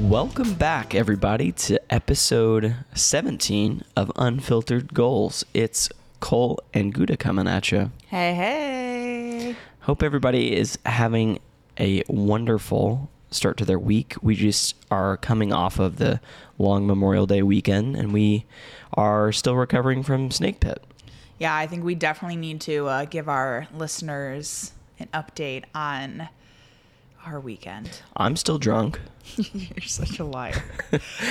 Welcome back, everybody, to episode 17 of Unfiltered Goals. It's Cole and Gouda coming at you. Hey, hey. Hope everybody is having a wonderful start to their week. We just are coming off of the long Memorial Day weekend and we are still recovering from Snake Pit. Yeah, I think we definitely need to uh, give our listeners an update on our weekend. I'm still drunk. You're such a liar.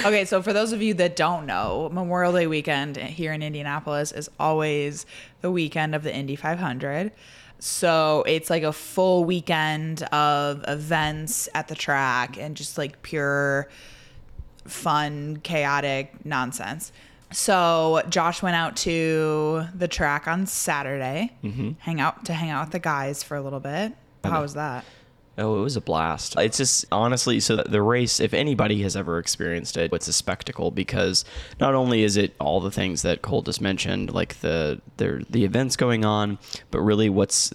okay, so for those of you that don't know, Memorial Day weekend here in Indianapolis is always the weekend of the Indy 500. So it's like a full weekend of events at the track and just like pure fun, chaotic nonsense. So Josh went out to the track on Saturday, mm-hmm. hang out to hang out with the guys for a little bit. How was that? Oh, it was a blast. It's just honestly, so the race, if anybody has ever experienced it, it's a spectacle because not only is it all the things that Cole just mentioned, like the the the events going on, but really what's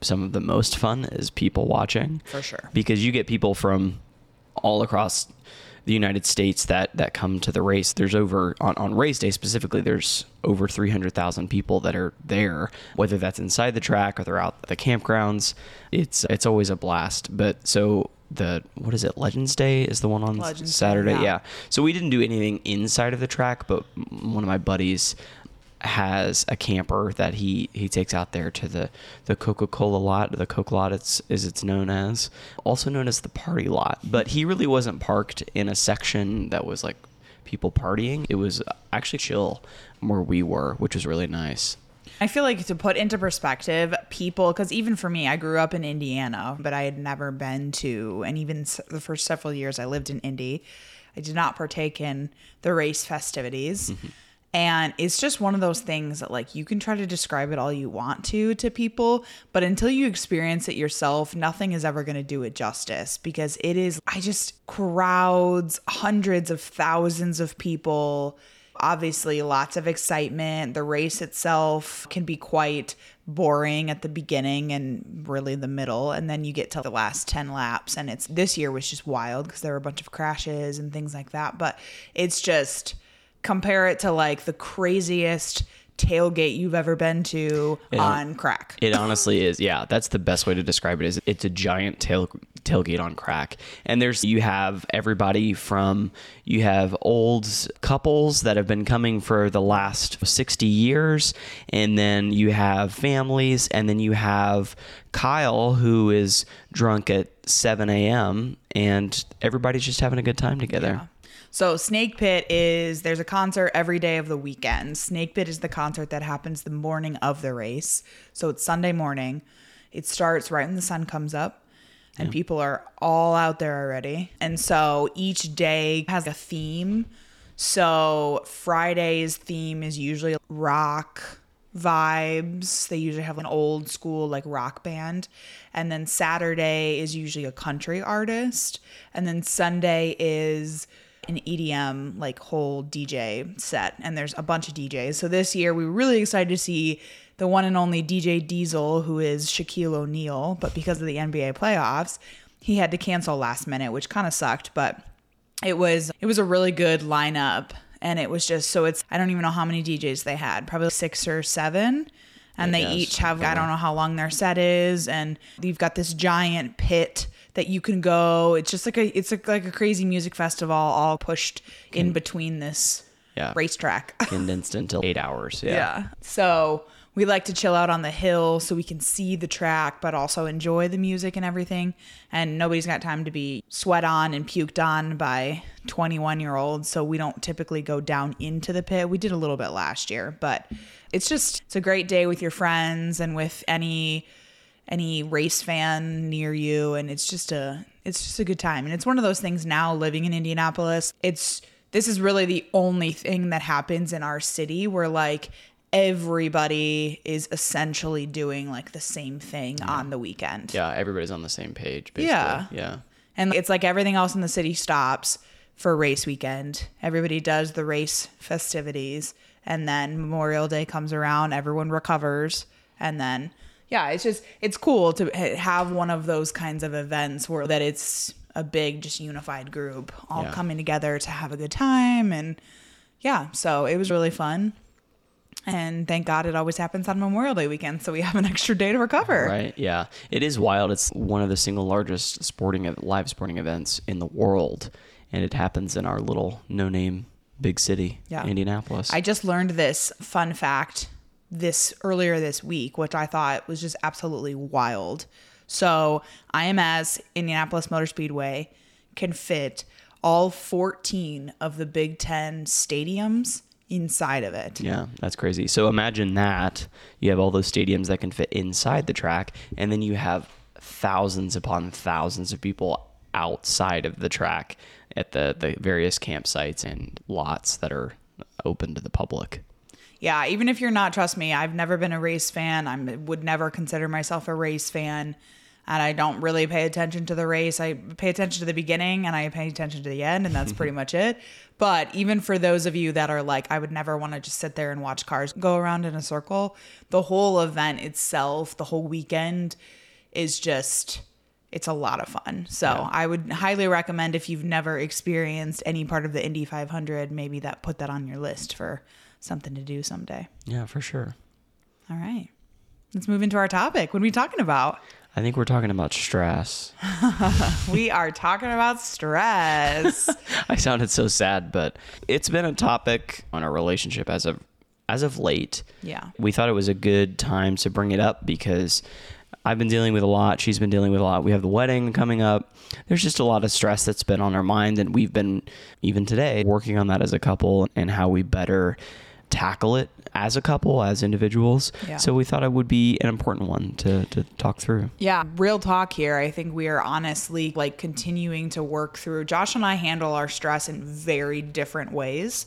some of the most fun is people watching. For sure. Because you get people from all across the United States that that come to the race. There's over on, on race day specifically. There's over 300,000 people that are there, whether that's inside the track or they're out at the campgrounds. It's it's always a blast. But so the what is it? Legends Day is the one on Saturday. yeah. yeah. So we didn't do anything inside of the track, but one of my buddies has a camper that he he takes out there to the the Coca-Cola lot, the Coke lot it's is it's known as, also known as the party lot. But he really wasn't parked in a section that was like people partying. It was actually chill where we were, which was really nice. I feel like to put into perspective, people, because even for me, I grew up in Indiana, but I had never been to, and even the first several years I lived in Indy, I did not partake in the race festivities. Mm-hmm. And it's just one of those things that, like, you can try to describe it all you want to to people, but until you experience it yourself, nothing is ever going to do it justice because it is, I just crowds, hundreds of thousands of people obviously lots of excitement. The race itself can be quite boring at the beginning and really the middle and then you get to the last 10 laps and it's this year was just wild because there were a bunch of crashes and things like that but it's just compare it to like the craziest tailgate you've ever been to Yeah. on crack It honestly is. Yeah, that's the best way to describe it. Is it's a giant tail tailgate on crack, and there's you have everybody from you have old couples that have been coming for the last sixty years, and then you have families, and then you have Kyle who is drunk at seven a.m. and everybody's just having a good time together. So Snake Pit is there's a concert every day of the weekend. Snake Pit is the concert that happens the morning of the race. So it's Sunday morning. It starts right when the sun comes up and people are all out there already. And so each day has a theme. So Friday's theme is usually rock vibes. They usually have an old school like rock band. And then Saturday is usually a country artist. And then Sunday is an EDM like whole DJ set. And there's a bunch of DJs. So this year we were really excited to see the one and only DJ Diesel, who is Shaquille O'Neal, but because of the NBA playoffs, he had to cancel last minute, which kind of sucked, but it was it was a really good lineup and it was just so it's I don't even know how many DJs they had, probably 6 or 7 and they Yes, each have I don't know how long their set is and you've got this giant pit that you can go. It's just like a it's like like a crazy music festival all pushed in between this Yeah. racetrack. Condensed into eight hours. Yeah. Yeah. So we like to chill out on the hill so we can see the track, but also enjoy the music and everything. And nobody's got time to be sweat on and puked on by 21 year olds. So we don't typically go down into the pit. We did a little bit last year, but it's just, it's a great day with your friends and with any any race fan near you and it's just a it's just a good time and it's one of those things now living in Indianapolis it's this is really the only thing that happens in our city where like everybody is essentially doing like the same thing on the weekend Yeah, everybody's on the same page. Basically. Yeah. Yeah. and it's like everything else in the city stops for race weekend. Everybody does the race festivities. And then Memorial Day comes around, everyone recovers. And then, yeah, it's just, it's cool to have one of those kinds of events where that it's a big, just unified group all Yeah. coming together to have a good time. And yeah, so it was really fun. And thank God it always happens on Memorial Day weekend. So we have an extra day to recover. Right. Yeah. It is wild. It's one of the single largest sporting live sporting events in the world, and it happens in our little no-name big city, Yeah. Indianapolis. I just learned this fun fact this earlier this week, which I thought was just absolutely wild. So IMS Indianapolis Motor Speedway can fit all 14 of the Big Ten stadiums inside of it. yeah, that's crazy. So imagine that you have all those stadiums that can fit inside the track, and then you have thousands upon thousands of people outside of the track at the the various campsites and lots that are open to the public. Yeah, even if you're not, trust me, I've never been a race fan. I would never consider myself a race fan. And I don't really pay attention to the race. I pay attention to the beginning and I pay attention to the end, and that's pretty much it. But even for those of you that are like, I would never want to just sit there and watch cars go around in a circle, the whole event itself, the whole weekend is just it's a lot of fun. So I would highly recommend if you've never experienced any part of the Indy 500, maybe that put that on your list for something to do someday. Yeah, for sure. All right, let's move into our topic. What are we talking about? I think we're talking about stress. we are talking about stress. I sounded so sad, but it's been a topic on our relationship as of as of late. Yeah. We thought it was a good time to bring it up because I've been dealing with a lot, she's been dealing with a lot. We have the wedding coming up. There's just a lot of stress that's been on our mind and we've been even today working on that as a couple and how we better tackle it as a couple, as individuals. Yeah. So we thought it would be an important one to to talk through. Yeah, real talk here. I think we are honestly like continuing to work through. Josh and I handle our stress in very different ways.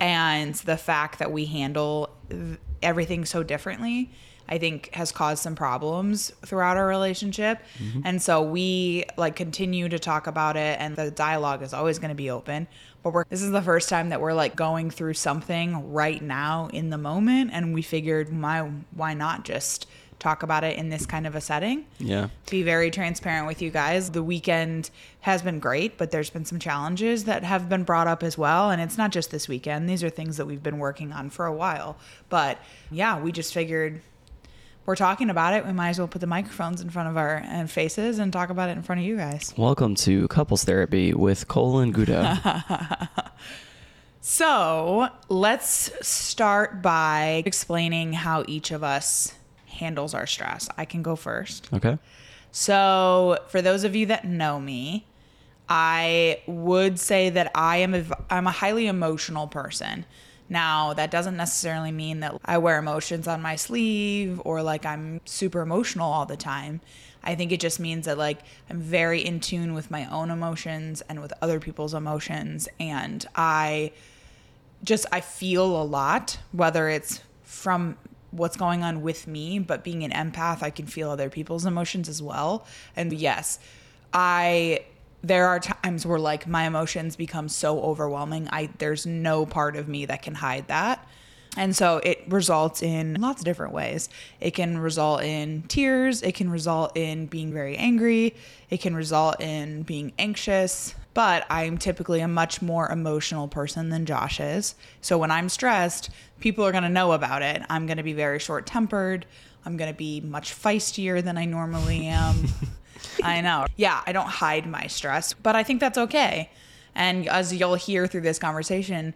And the fact that we handle everything so differently, I think has caused some problems throughout our relationship. Mm-hmm. And so we like continue to talk about it and the dialogue is always going to be open. But we're this is the first time that we're like going through something right now in the moment and we figured why why not just talk about it in this kind of a setting. Yeah. Be very transparent with you guys. The weekend has been great, but there's been some challenges that have been brought up as well. And it's not just this weekend, these are things that we've been working on for a while. But yeah, we just figured we're talking about it. We might as well put the microphones in front of our uh, faces and talk about it in front of you guys. Welcome to Couples Therapy with Cole and Guda. So let's start by explaining how each of us handles our stress. I can go first. okay. So, for those of you that know me, I would say that I am a, I'm a highly emotional person. Now, that doesn't necessarily mean that I wear emotions on my sleeve or like I'm super emotional all the time. I think it just means that like I'm very in tune with my own emotions and with other people's emotions and I just I feel a lot, whether it's from what's going on with me, but being an empath, I can feel other people's emotions as well. And yes, I there are times where like my emotions become so overwhelming. I there's no part of me that can hide that. And so it results in lots of different ways. It can result in tears, it can result in being very angry, it can result in being anxious, but I'm typically a much more emotional person than Josh is. So when I'm stressed, people are going to know about it. I'm going to be very short tempered. I'm going to be much feistier than I normally am. I know. Yeah, I don't hide my stress, but I think that's okay. And as you'll hear through this conversation,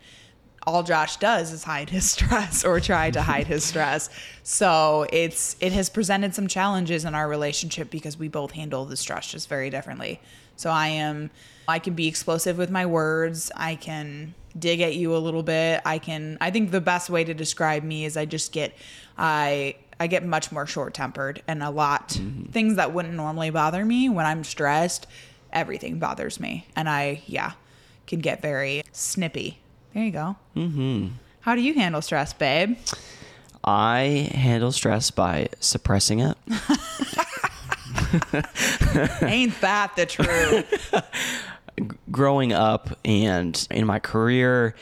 all Josh does is hide his stress or try to hide his stress. So it's it has presented some challenges in our relationship because we both handle the stress just very differently. So I am I can be explosive with my words. I can dig at you a little bit. I can I think the best way to describe me is I just get I I get much more short-tempered and a lot things that wouldn't normally bother me when I'm stressed, everything bothers me. And I yeah, can get very snippy. There you go. Mm-hmm. How do you handle stress, babe? I handle stress by suppressing it. Ain't that the truth? growing up and in my career,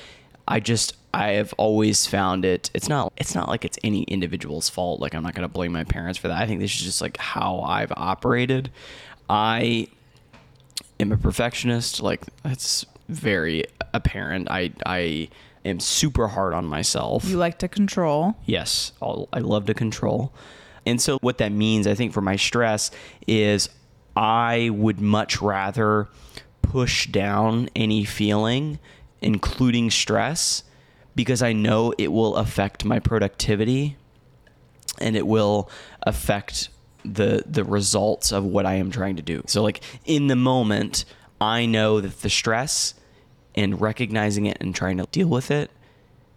I just I have always found it. It's not it's not like it's any individual's fault. Like I'm not gonna blame my parents for that. I think this is just like how I've operated. I am a perfectionist. Like that's very apparent. I I am super hard on myself. You like to control. Yes, I'll, I love to control. And so, what that means, I think, for my stress is I would much rather push down any feeling, including stress, because I know it will affect my productivity and it will affect the the results of what I am trying to do. So like in the moment, I know that the stress and recognizing it and trying to deal with it,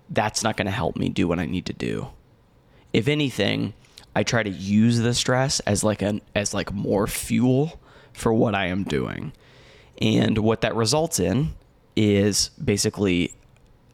that's not going to help me do what I need to do. If anything, I try to use the stress as like an as like more fuel for what I am doing. And what that results in is basically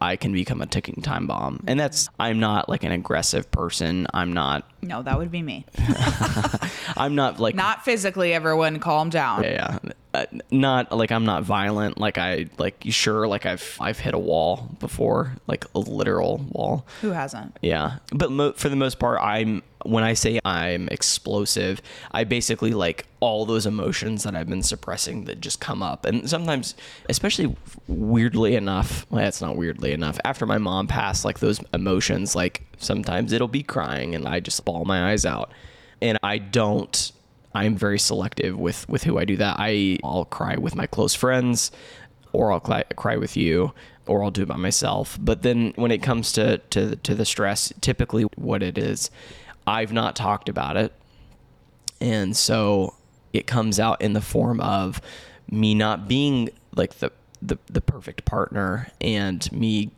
I can become a ticking time bomb. And that's I'm not like an aggressive person. I'm not No, that would be me. I'm not like Not physically, everyone calm down. yeah, yeah. Uh, not like I'm not violent. Like I like sure like I've I've hit a wall before, like a literal wall. Who hasn't? Yeah, but mo- for the most part, I'm when I say I'm explosive, I basically like all those emotions that I've been suppressing that just come up, and sometimes, especially weirdly enough, well, it's not weirdly enough. After my mom passed, like those emotions, like sometimes it'll be crying, and I just bawl my eyes out, and I don't. I'm very selective with with who I do that. I I'll cry with my close friends, or I'll cry, cry with you, or I'll do it by myself. But then when it comes to to to the stress, typically what it is, I've not talked about it, and so it comes out in the form of me not being like the the, the perfect partner and me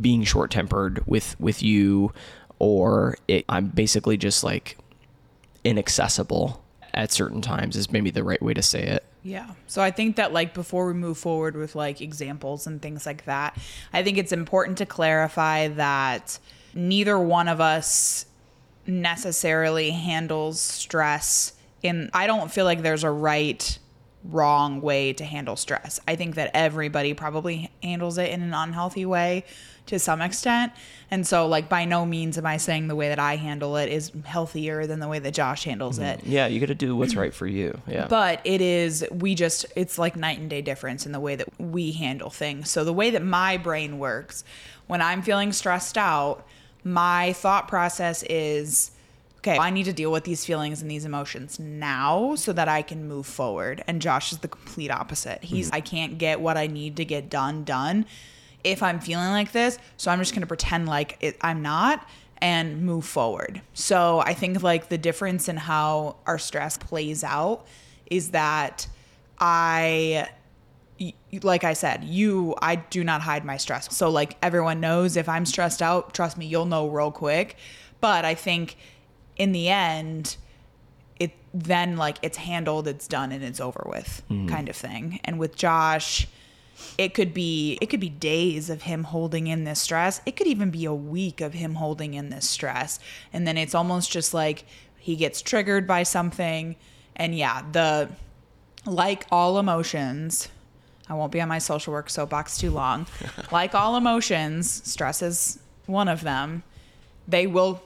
being short tempered with with you, or it, I'm basically just like inaccessible at certain times is maybe the right way to say it. Yeah. So I think that like before we move forward with like examples and things like that, I think it's important to clarify that neither one of us necessarily handles stress in I don't feel like there's a right wrong way to handle stress. I think that everybody probably handles it in an unhealthy way to some extent. And so like by no means am I saying the way that I handle it is healthier than the way that Josh handles mm-hmm. it. Yeah, you got to do what's right for you. Yeah. But it is, we just, it's like night and day difference in the way that we handle things. So the way that my brain works, when I'm feeling stressed out, my thought process is, okay, I need to deal with these feelings and these emotions now so that I can move forward. And Josh is the complete opposite. He's, mm-hmm. I can't get what I need to get done, done if I'm feeling like this. So I'm just going to pretend like it, I'm not and move forward. So I think like the difference in how our stress plays out is that I like I said, you I do not hide my stress. So like everyone knows if I'm stressed out, trust me, you'll know real quick. But I think in the end it then like it's handled, it's done and it's over with mm. kind of thing. And with Josh, it could be it could be days of him holding in this stress it could even be a week of him holding in this stress and then it's almost just like he gets triggered by something and yeah the like all emotions i won't be on my social work soapbox too long like all emotions stress is one of them they will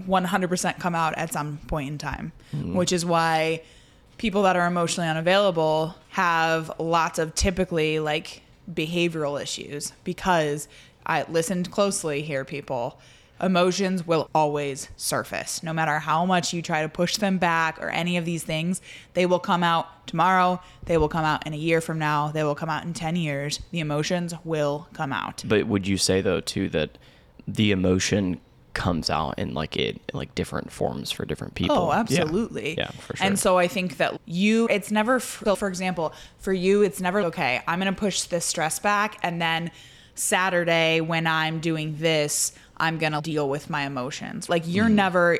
100% come out at some point in time mm-hmm. which is why people that are emotionally unavailable have lots of typically like behavioral issues because I listened closely here, people. Emotions will always surface. No matter how much you try to push them back or any of these things, they will come out tomorrow. They will come out in a year from now. They will come out in 10 years. The emotions will come out. But would you say though too that the emotion comes out in like it like different forms for different people? Oh, Yeah. absolutely. Yeah, for sure. And so I think that you, it's never, so for example, for you, it's never, okay, I'm going to push this stress back. And then Saturday, when I'm doing this, I'm going to deal with my emotions. Like you're Mm-hmm. never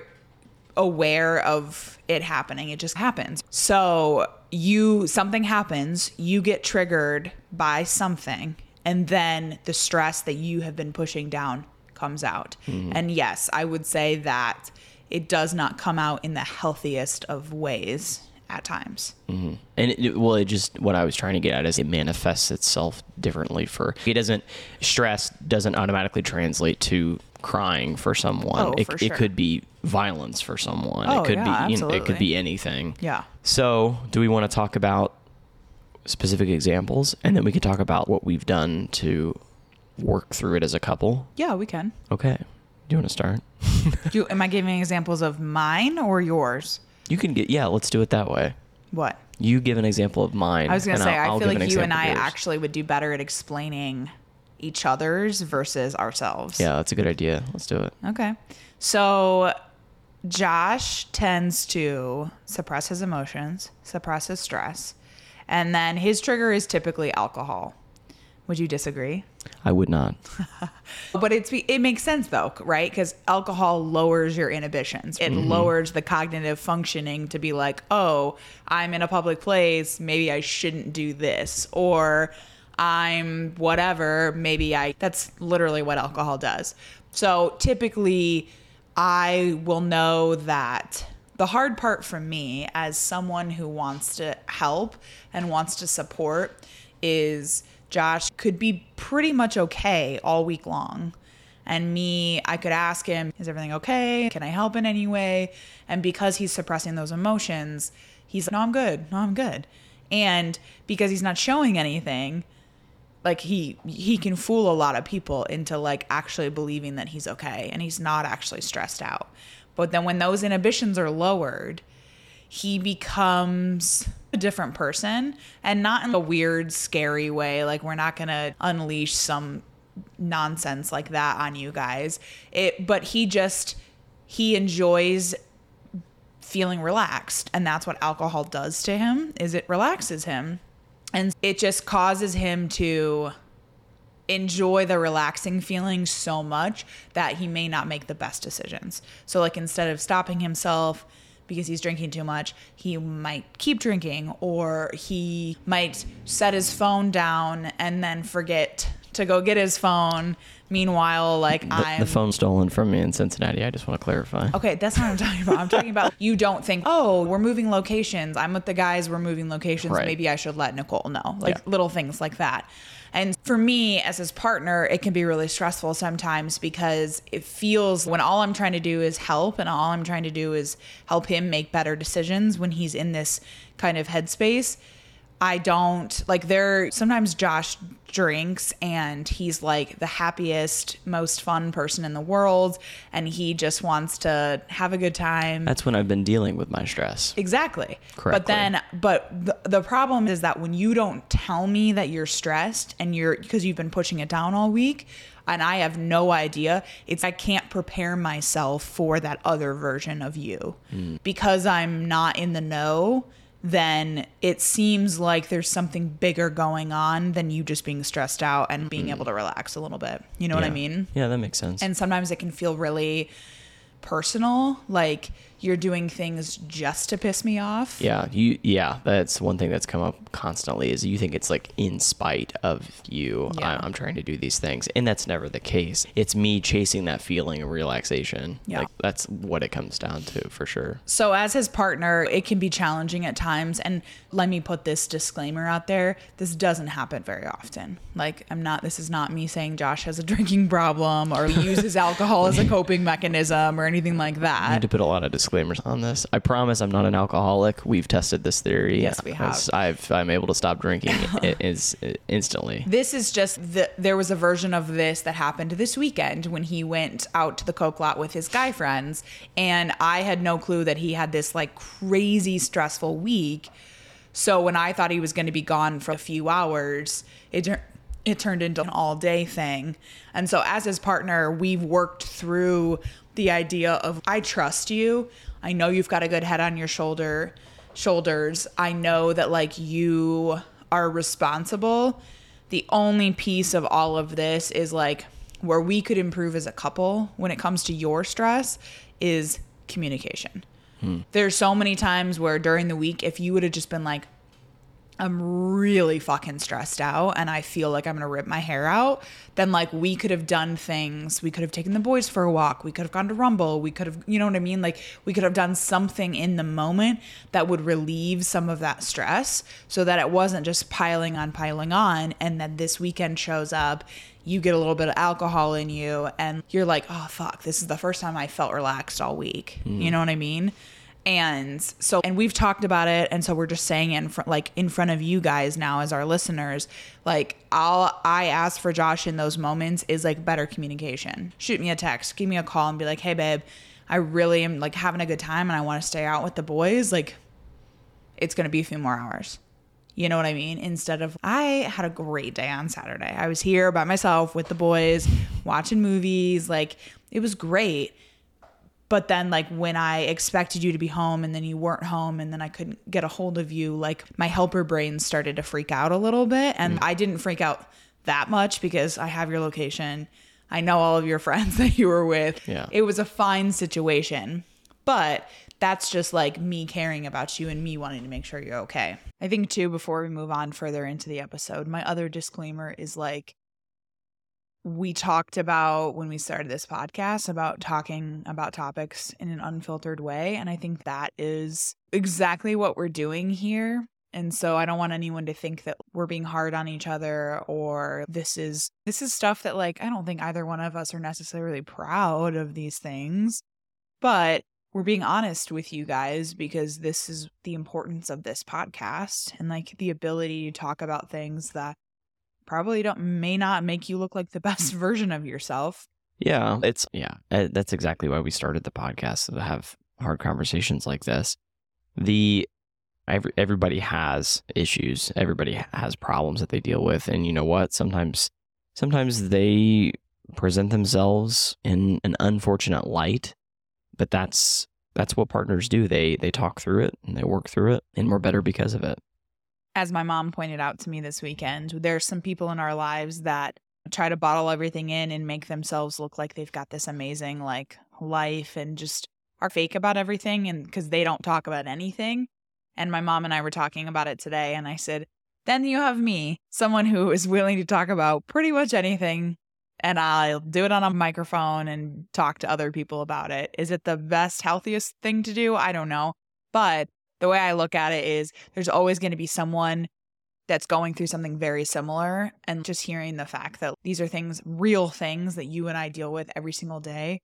aware of it happening. It just happens. So you, something happens, you get triggered by something, and then the stress that you have been pushing down comes out. Mm-hmm. And yes, I would say that it does not come out in the healthiest of ways at times. And it, well, it just what I was trying to get at is it manifests itself differently for it doesn't stress doesn't automatically translate to crying for someone. Oh, it, for it could be violence for someone. Oh, it could yeah, be you know, it could be anything. Yeah. So, do we want to talk about specific examples, and then we can talk about what we've done to work through it as a couple. Yeah, we can. Okay. Do you want to start? Do, am I giving examples of mine or yours? You can get yeah. Let's do it that way. What? You give an example of mine. I was gonna say, I'll- I feel like you and I yours. actually would do better at explaining each other's versus ourselves. Yeah, that's a good idea. Let's do it. Okay. So Josh tends to suppress his emotions, suppress his stress, and then his trigger is typically alcohol. Would you disagree? I would not. But it's it makes sense though, right? Because alcohol lowers your inhibitions. It mm-hmm. lowers the cognitive functioning to be like, oh, I'm in a public place, maybe I shouldn't do this, or I'm whatever, maybe I. That's literally what alcohol does. So typically, I will know that the hard part for me as someone who wants to help and wants to support is Josh could be pretty much okay all week long. And me, I could ask him, is everything okay? Can I help in any way? And because he's suppressing those emotions, he's no, I'm good. No, I'm good. And because he's not showing anything, like he he can fool a lot of people into like actually believing that he's okay and he's not actually stressed out. But then when those inhibitions are lowered, he becomes a different person and not in a weird scary way like we're not going to unleash some nonsense like that on you guys. It but he just he enjoys feeling relaxed and that's what alcohol does to him is it relaxes him and it just causes him to enjoy the relaxing feeling so much that he may not make the best decisions. So like instead of stopping himself because he's drinking too much, he might keep drinking or he might set his phone down and then forget to go get his phone. Meanwhile, like The, I'm the phone stolen from me in Cincinnati. I just want to clarify. Okay, that's not what I'm talking about. I'm talking about you don't think, oh, we're moving locations. I'm with the guys, we're moving locations. Right. Maybe I should let Nicole know. Like Yeah. little things like that. And for me, as his partner, it can be really stressful sometimes because it feels when all I'm trying to do is help and all I'm trying to do is help him make better decisions when he's in this kind of headspace. I don't like there sometimes Josh drinks and he's like the happiest, most fun person in the world and he just wants to have a good time. That's when I've been dealing with my stress. Exactly. But then, but the, the problem is that when you don't tell me that you're stressed and you're because you've been pushing it down all week, and I have no idea, it's I can't prepare myself for that other version of you hmm. because I'm not in the know. Then it seems like there's something bigger going on than you just being stressed out and being mm-hmm. able to relax a little bit. You know what I mean? Yeah, that makes sense. and sometimes it can feel really personal like you're doing things just to piss me off yeah, you. Yeah, that's one thing that's come up constantly is you think it's like in spite of you. Yeah. I, I'm trying to do these things, and that's never the case. It's me chasing that feeling of relaxation. Yeah. like, that's what it comes down to for sure. so as his partner it can be challenging at times and let me put this disclaimer out there this doesn't happen very often like i'm not this is not me saying josh has a drinking problem or uses alcohol as a coping mechanism or anything like that need to put a lot of disclaimers on this. I promise I'm not an alcoholic. We've tested this theory. Yes, we have. I've I'm able to stop drinking i- is instantly. This is just the there was a version of this that happened this weekend when he went out to the coke lot with his guy friends and I had no clue that he had this like crazy stressful week. So when I thought he was going to be gone for a few hours, it it turned into an all day thing. And so as his partner, we've worked through the idea of I trust you. I know you've got a good head on your shoulder shoulders. I know that like you are responsible. The only piece of all of this is like where we could improve as a couple when it comes to your stress is communication. Hmm. There's so many times where during the week, if you would have just been like, I'm really fucking stressed out and I feel like I'm gonna rip my hair out, then like we could have done things. We could have taken the boys for a walk. We could have gone to Rumble. We could have, you know what I mean? Like we could have done something in the moment that would relieve some of that stress so that it wasn't just piling on, piling on. And then this weekend shows up, you get a little bit of alcohol in you and you're like, oh fuck, this is the first time I felt relaxed all week. You mm. know what I mean? And so, and we've talked about it, and so we're just saying it in front, like in front of you guys now as our listeners. Like, all I ask for Josh in those moments is like better communication. Shoot me a text, give me a call, and be like, "Hey, babe, I really am like having a good time, and I want to stay out with the boys. Like, it's gonna be a few more hours." You know what I mean? Instead of, I had a great day on Saturday. I was here by myself with the boys, watching movies. Like, it was great but then like when i expected you to be home and then you weren't home and then i couldn't get a hold of you like my helper brain started to freak out a little bit and mm. i didn't freak out that much because i have your location. I know all of your friends that you were with. Yeah. It was a fine situation but that's just like me caring about you and me wanting to make sure you're okay. I think too before we move on further into the episode my other disclaimer is like we talked about when we started this podcast about talking about topics in an unfiltered way. And I think that is exactly what we're doing here. And so I don't want anyone to think that we're being hard on each other or this is this is stuff that like I don't think either one of us are necessarily proud of these things. But we're being honest with you guys because this is the importance of this podcast and like the ability to talk about things that probably don't may not make you look like the best version of yourself. Yeah, it's yeah, uh, that's exactly why we started the podcast to have hard conversations like this. The every, everybody has issues, everybody has problems that they deal with, and you know what? Sometimes sometimes they present themselves in an unfortunate light, but that's that's what partners do. They they talk through it and they work through it, and we're better because of it as my mom pointed out to me this weekend, there's some people in our lives that try to bottle everything in and make themselves look like they've got this amazing like life and just are fake about everything and because they don't talk about anything. And my mom and I were talking about it today and I said, then you have me, someone who is willing to talk about pretty much anything and I'll do it on a microphone and talk to other people about it. Is it the best, healthiest thing to do? I don't know. But the way I look at it is there's always going to be someone that's going through something very similar. And just hearing the fact that these are things, real things that you and I deal with every single day,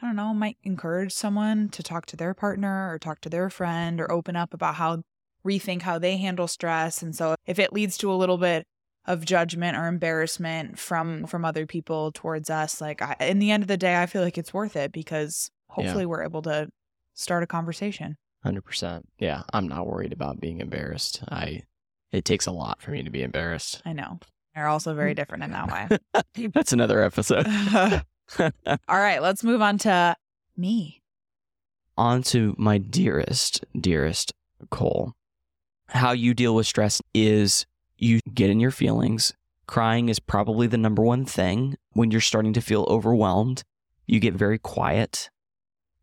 I don't know, might encourage someone to talk to their partner or talk to their friend or open up about how rethink how they handle stress. And so if it leads to a little bit of judgment or embarrassment from from other people towards us, like I, in the end of the day, I feel like it's worth it because hopefully yeah. we're able to start a conversation. Hundred percent. Yeah, I'm not worried about being embarrassed. I. It takes a lot for me to be embarrassed. I know. They're also very mm. different in that way. That's another episode. All right, let's move on to me. On to my dearest, dearest Cole. How you deal with stress is you get in your feelings. Crying is probably the number one thing when you're starting to feel overwhelmed. You get very quiet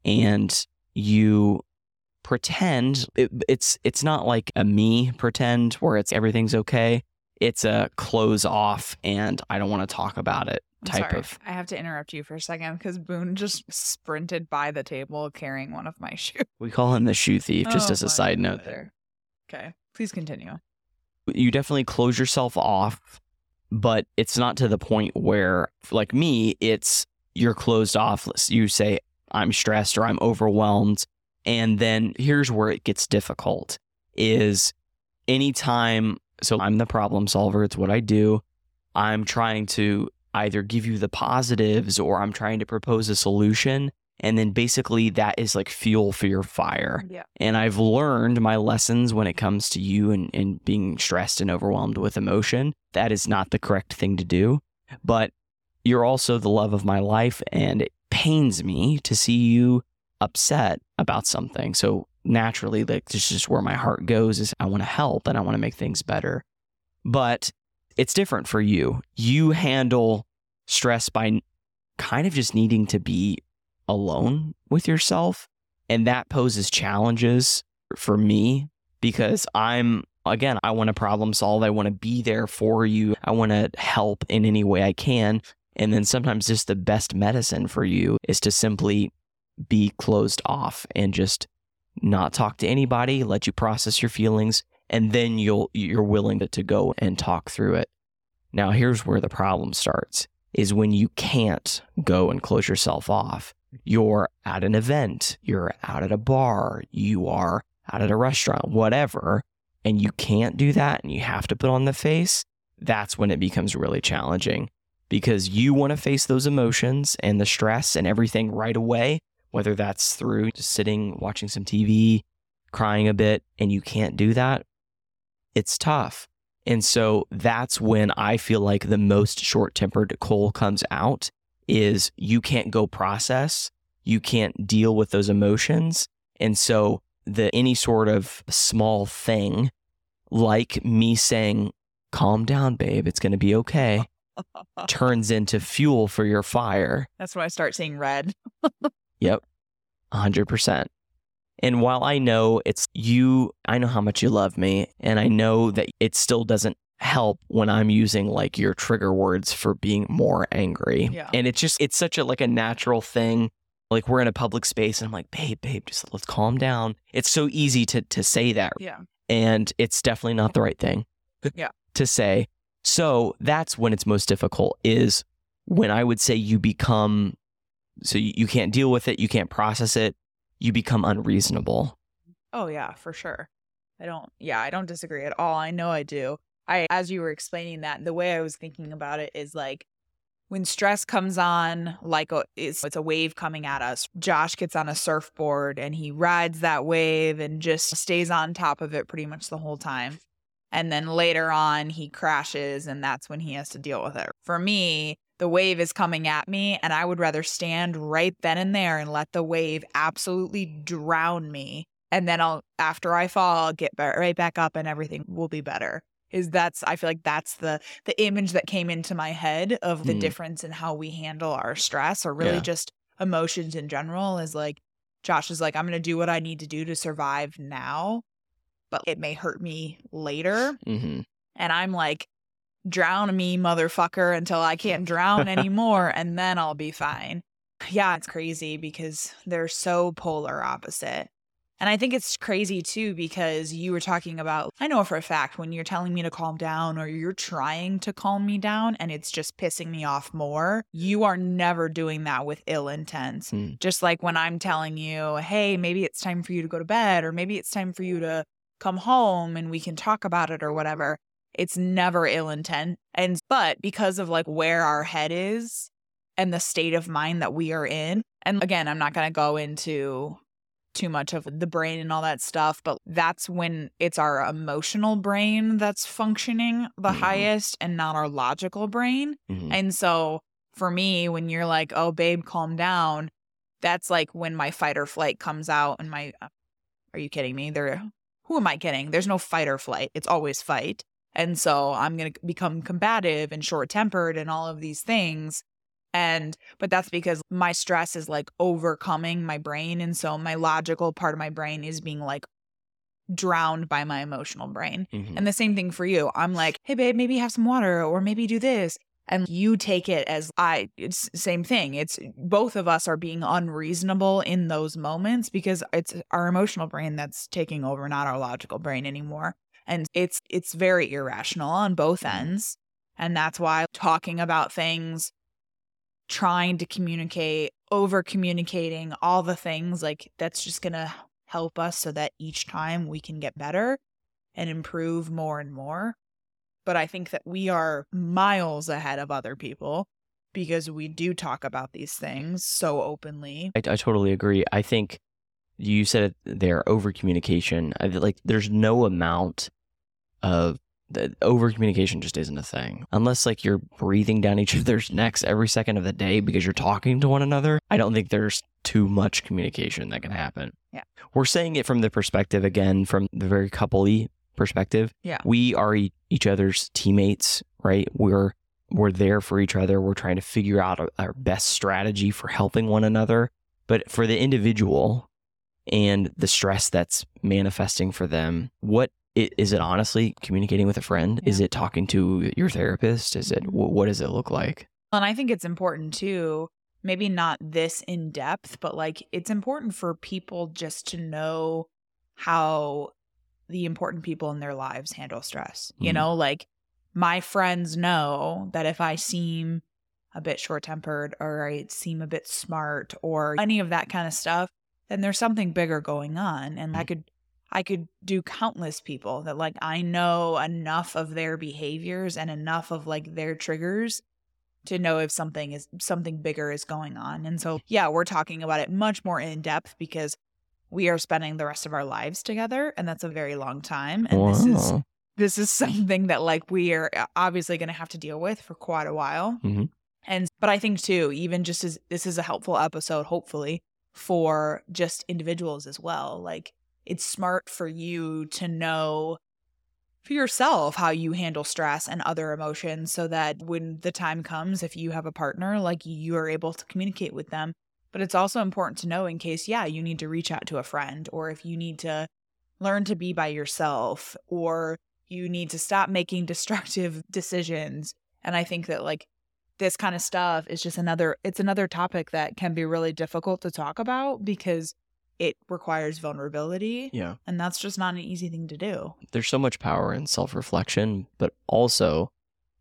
and you pretend it, it's it's not like a me pretend where it's everything's okay. It's a close off and i don't want to talk about it type sorry, of i have to interrupt you for a second because boone just sprinted by the table carrying one of my shoes. We call him the shoe thief just oh as a side God. note there. Okay please continue. You definitely close yourself off but it's not to the point where like me it's you're closed off. You say i'm stressed or i'm overwhelmed and then here's where it gets difficult is anytime so I'm the problem solver, it's what I do. I'm trying to either give you the positives or I'm trying to propose a solution. And then basically that is like fuel for your fire. Yeah. And I've learned my lessons when it comes to you and, and being stressed and overwhelmed with emotion. That is not the correct thing to do. But you're also the love of my life. And it pains me to see you upset about something. So naturally, like this is just where my heart goes is I want to help and I want to make things better. But it's different for you. You handle stress by kind of just needing to be alone with yourself. And that poses challenges for me because I'm, again, I want to problem solve. I want to be there for you. I want to help in any way I can. And then sometimes just the best medicine for you is to simply be closed off and just not talk to anybody, let you process your feelings, and then you'll you're willing to, to go and talk through it. Now here's where the problem starts is when you can't go and close yourself off. you're at an event, you're out at a bar, you are out at a restaurant, whatever, and you can't do that and you have to put on the face, that's when it becomes really challenging because you want to face those emotions and the stress and everything right away, whether that's through just sitting, watching some TV, crying a bit, and you can't do that. It's tough. And so that's when I feel like the most short tempered Cole comes out is you can't go process, you can't deal with those emotions. And so the any sort of small thing like me saying, calm down, babe, it's going to be okay, turns into fuel for your fire. That's when I start seeing red. Yep. 100%. And while I know it's you, I know how much you love me, and I know that it still doesn't help when I'm using like your trigger words for being more angry. Yeah. And it's just it's such a like a natural thing. Like we're in a public space and I'm like, "Babe, babe, just let's calm down." It's so easy to to say that Yeah. and it's definitely not the right thing Yeah. to say. So that's when it's most difficult is when I would say you become so you, you can't deal with it, you can't process it, you become unreasonable. Oh yeah, for sure. I don't yeah, I don't disagree at all. I know I do. I as you were explaining that, the way I was thinking about it is like when stress comes on, like a, it's, it's a wave coming at us. Josh gets on a surfboard and he rides that wave and just stays on top of it pretty much the whole time. And then later on, he crashes and that's when he has to deal with it. For me, the wave is coming at me and I would rather stand right then and there and let the wave absolutely drown me. And then I'll, after I fall, I'll get right back up and everything will be better. Is that's, I feel like that's the, the image that came into my head of the Mm. difference in how we handle our stress or really Yeah. just emotions in general is like, Josh is like, I'm going to do what I need to do to survive now, but it may hurt me later. hmm And I'm like, drown me, motherfucker, until I can't drown anymore, and then I'll be fine. Yeah, it's crazy because they're so polar opposite. And I think it's crazy too because you were talking about, I know for a fact when you're telling me to calm down or you're trying to calm me down and it's just pissing me off more, you are never doing that with ill intent. Mm. Just like when I'm telling you, hey, maybe it's time for you to go to bed or maybe it's time for you to come home and we can talk about it or whatever. It's never ill intent. And but because of like where our head is and the state of mind that we are in, and again, I'm not going to go into too much of the brain and all that stuff, but that's when it's our emotional brain that's functioning the Mhm. highest and not our logical brain. hmm And so for me, when you're like, oh, babe, calm down, that's like when my fight or flight comes out and my, uh, are you kidding me? There, who am I kidding? There's no fight or flight. It's always fight. And so I'm going to become combative and short tempered and all of these things. And, but that's because my stress is like overcoming my brain. And so my logical part of my brain is being like drowned by my emotional brain. hmm And the same thing for you. I'm like, hey, babe, maybe have some water or maybe do this. And you take it as I, it's same thing. It's both of us are being unreasonable in those moments because it's our emotional brain that's taking over, not our logical brain anymore. And it's, it's very irrational on both mm-hmm. ends. And that's why talking about things, trying to communicate, over communicating, all the things like that's just going to help us so that each time we can get better and improve more and more. But I think that we are miles ahead of other people because we do talk about these things so openly. I, I totally agree. I think you said it there over communication. Like there's no amount of over communication just isn't a thing unless like you're breathing down each other's necks every second of the day because you're talking to one another. I don't think there's too much communication that can happen. Yeah. we're saying it from the perspective again from the very coupley perspective. Yeah. we are e- each other's teammates, right? We're we're there for each other. We're trying to figure out our best strategy for helping one another. But for the individual and the stress that's manifesting for them, what i- is it honestly communicating with a friend? Is it talking to your therapist? Is it wh- what does it look like? And I think it's important too, maybe not this in depth, but like it's important for people just to know how the important people in their lives handle stress. You Mhm. know, like my friends know that if I seem a bit short tempered or I seem a bit smart or any of that kind of stuff, then there's something bigger going on. And I could I could do countless people that like I know enough of their behaviors and enough of like their triggers to know if something is something bigger is going on. And so yeah, we're talking about it much more in depth because we are spending the rest of our lives together and that's a very long time and this is this is something that like we are uh, obviously going to have to deal with for quite a while Mhm. and but i think too even just as this is a helpful episode hopefully for just individuals as well like it's smart for you to know for yourself how you handle stress and other emotions so that when the time comes if you have a partner like you are able to communicate with them. But it's also important to know in case yeah you need to reach out to a friend or if you need to learn to be by yourself or you need to stop making destructive decisions. And i think that like this kind of stuff is just another it's another topic that can be really difficult to talk about because it requires vulnerability Yeah. and that's just not an easy thing to do There's so much power in self reflection, but also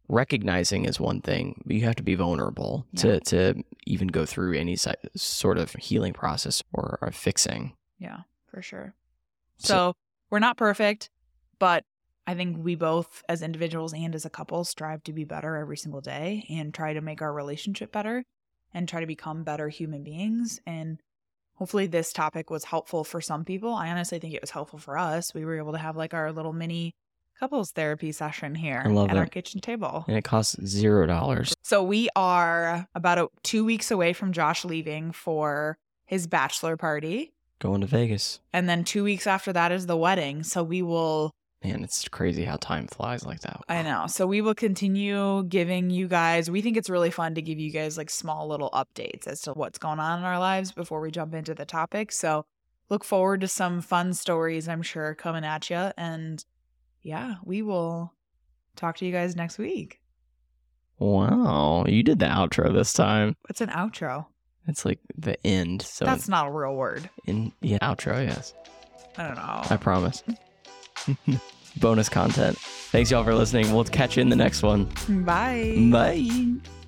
recognizing is one thing, but you have to be vulnerable Yeah. to, to even go through any si- sort of healing process or, or fixing. Yeah, for sure. So- So, we're not perfect, but I think we both, as individuals and as a couple, strive to be better every single day and try to make our relationship better and try to become better human beings. And hopefully, this topic was helpful for some people. I honestly think it was helpful for us. We were able to have like our little mini couples therapy session here at our kitchen table. And it costs zero dollars. So we are about a, two weeks away from Josh leaving for his bachelor party. Going to Vegas. And then two weeks after that is the wedding. So we will, Man, it's crazy how time flies like that. I know. So we will continue giving you guys, we think it's really fun to give you guys like small little updates as to what's going on in our lives before we jump into the topic. So look forward to some fun stories, I'm sure, coming at you. And yeah, we will talk to you guys next week. Wow, you did the outro this time. What's an outro? It's like the end. So That's not a real word. in yeah, outro, yes. I don't know. I promise. Bonus content. Thanks y'all for listening. We'll catch you in the next one. Bye. Bye.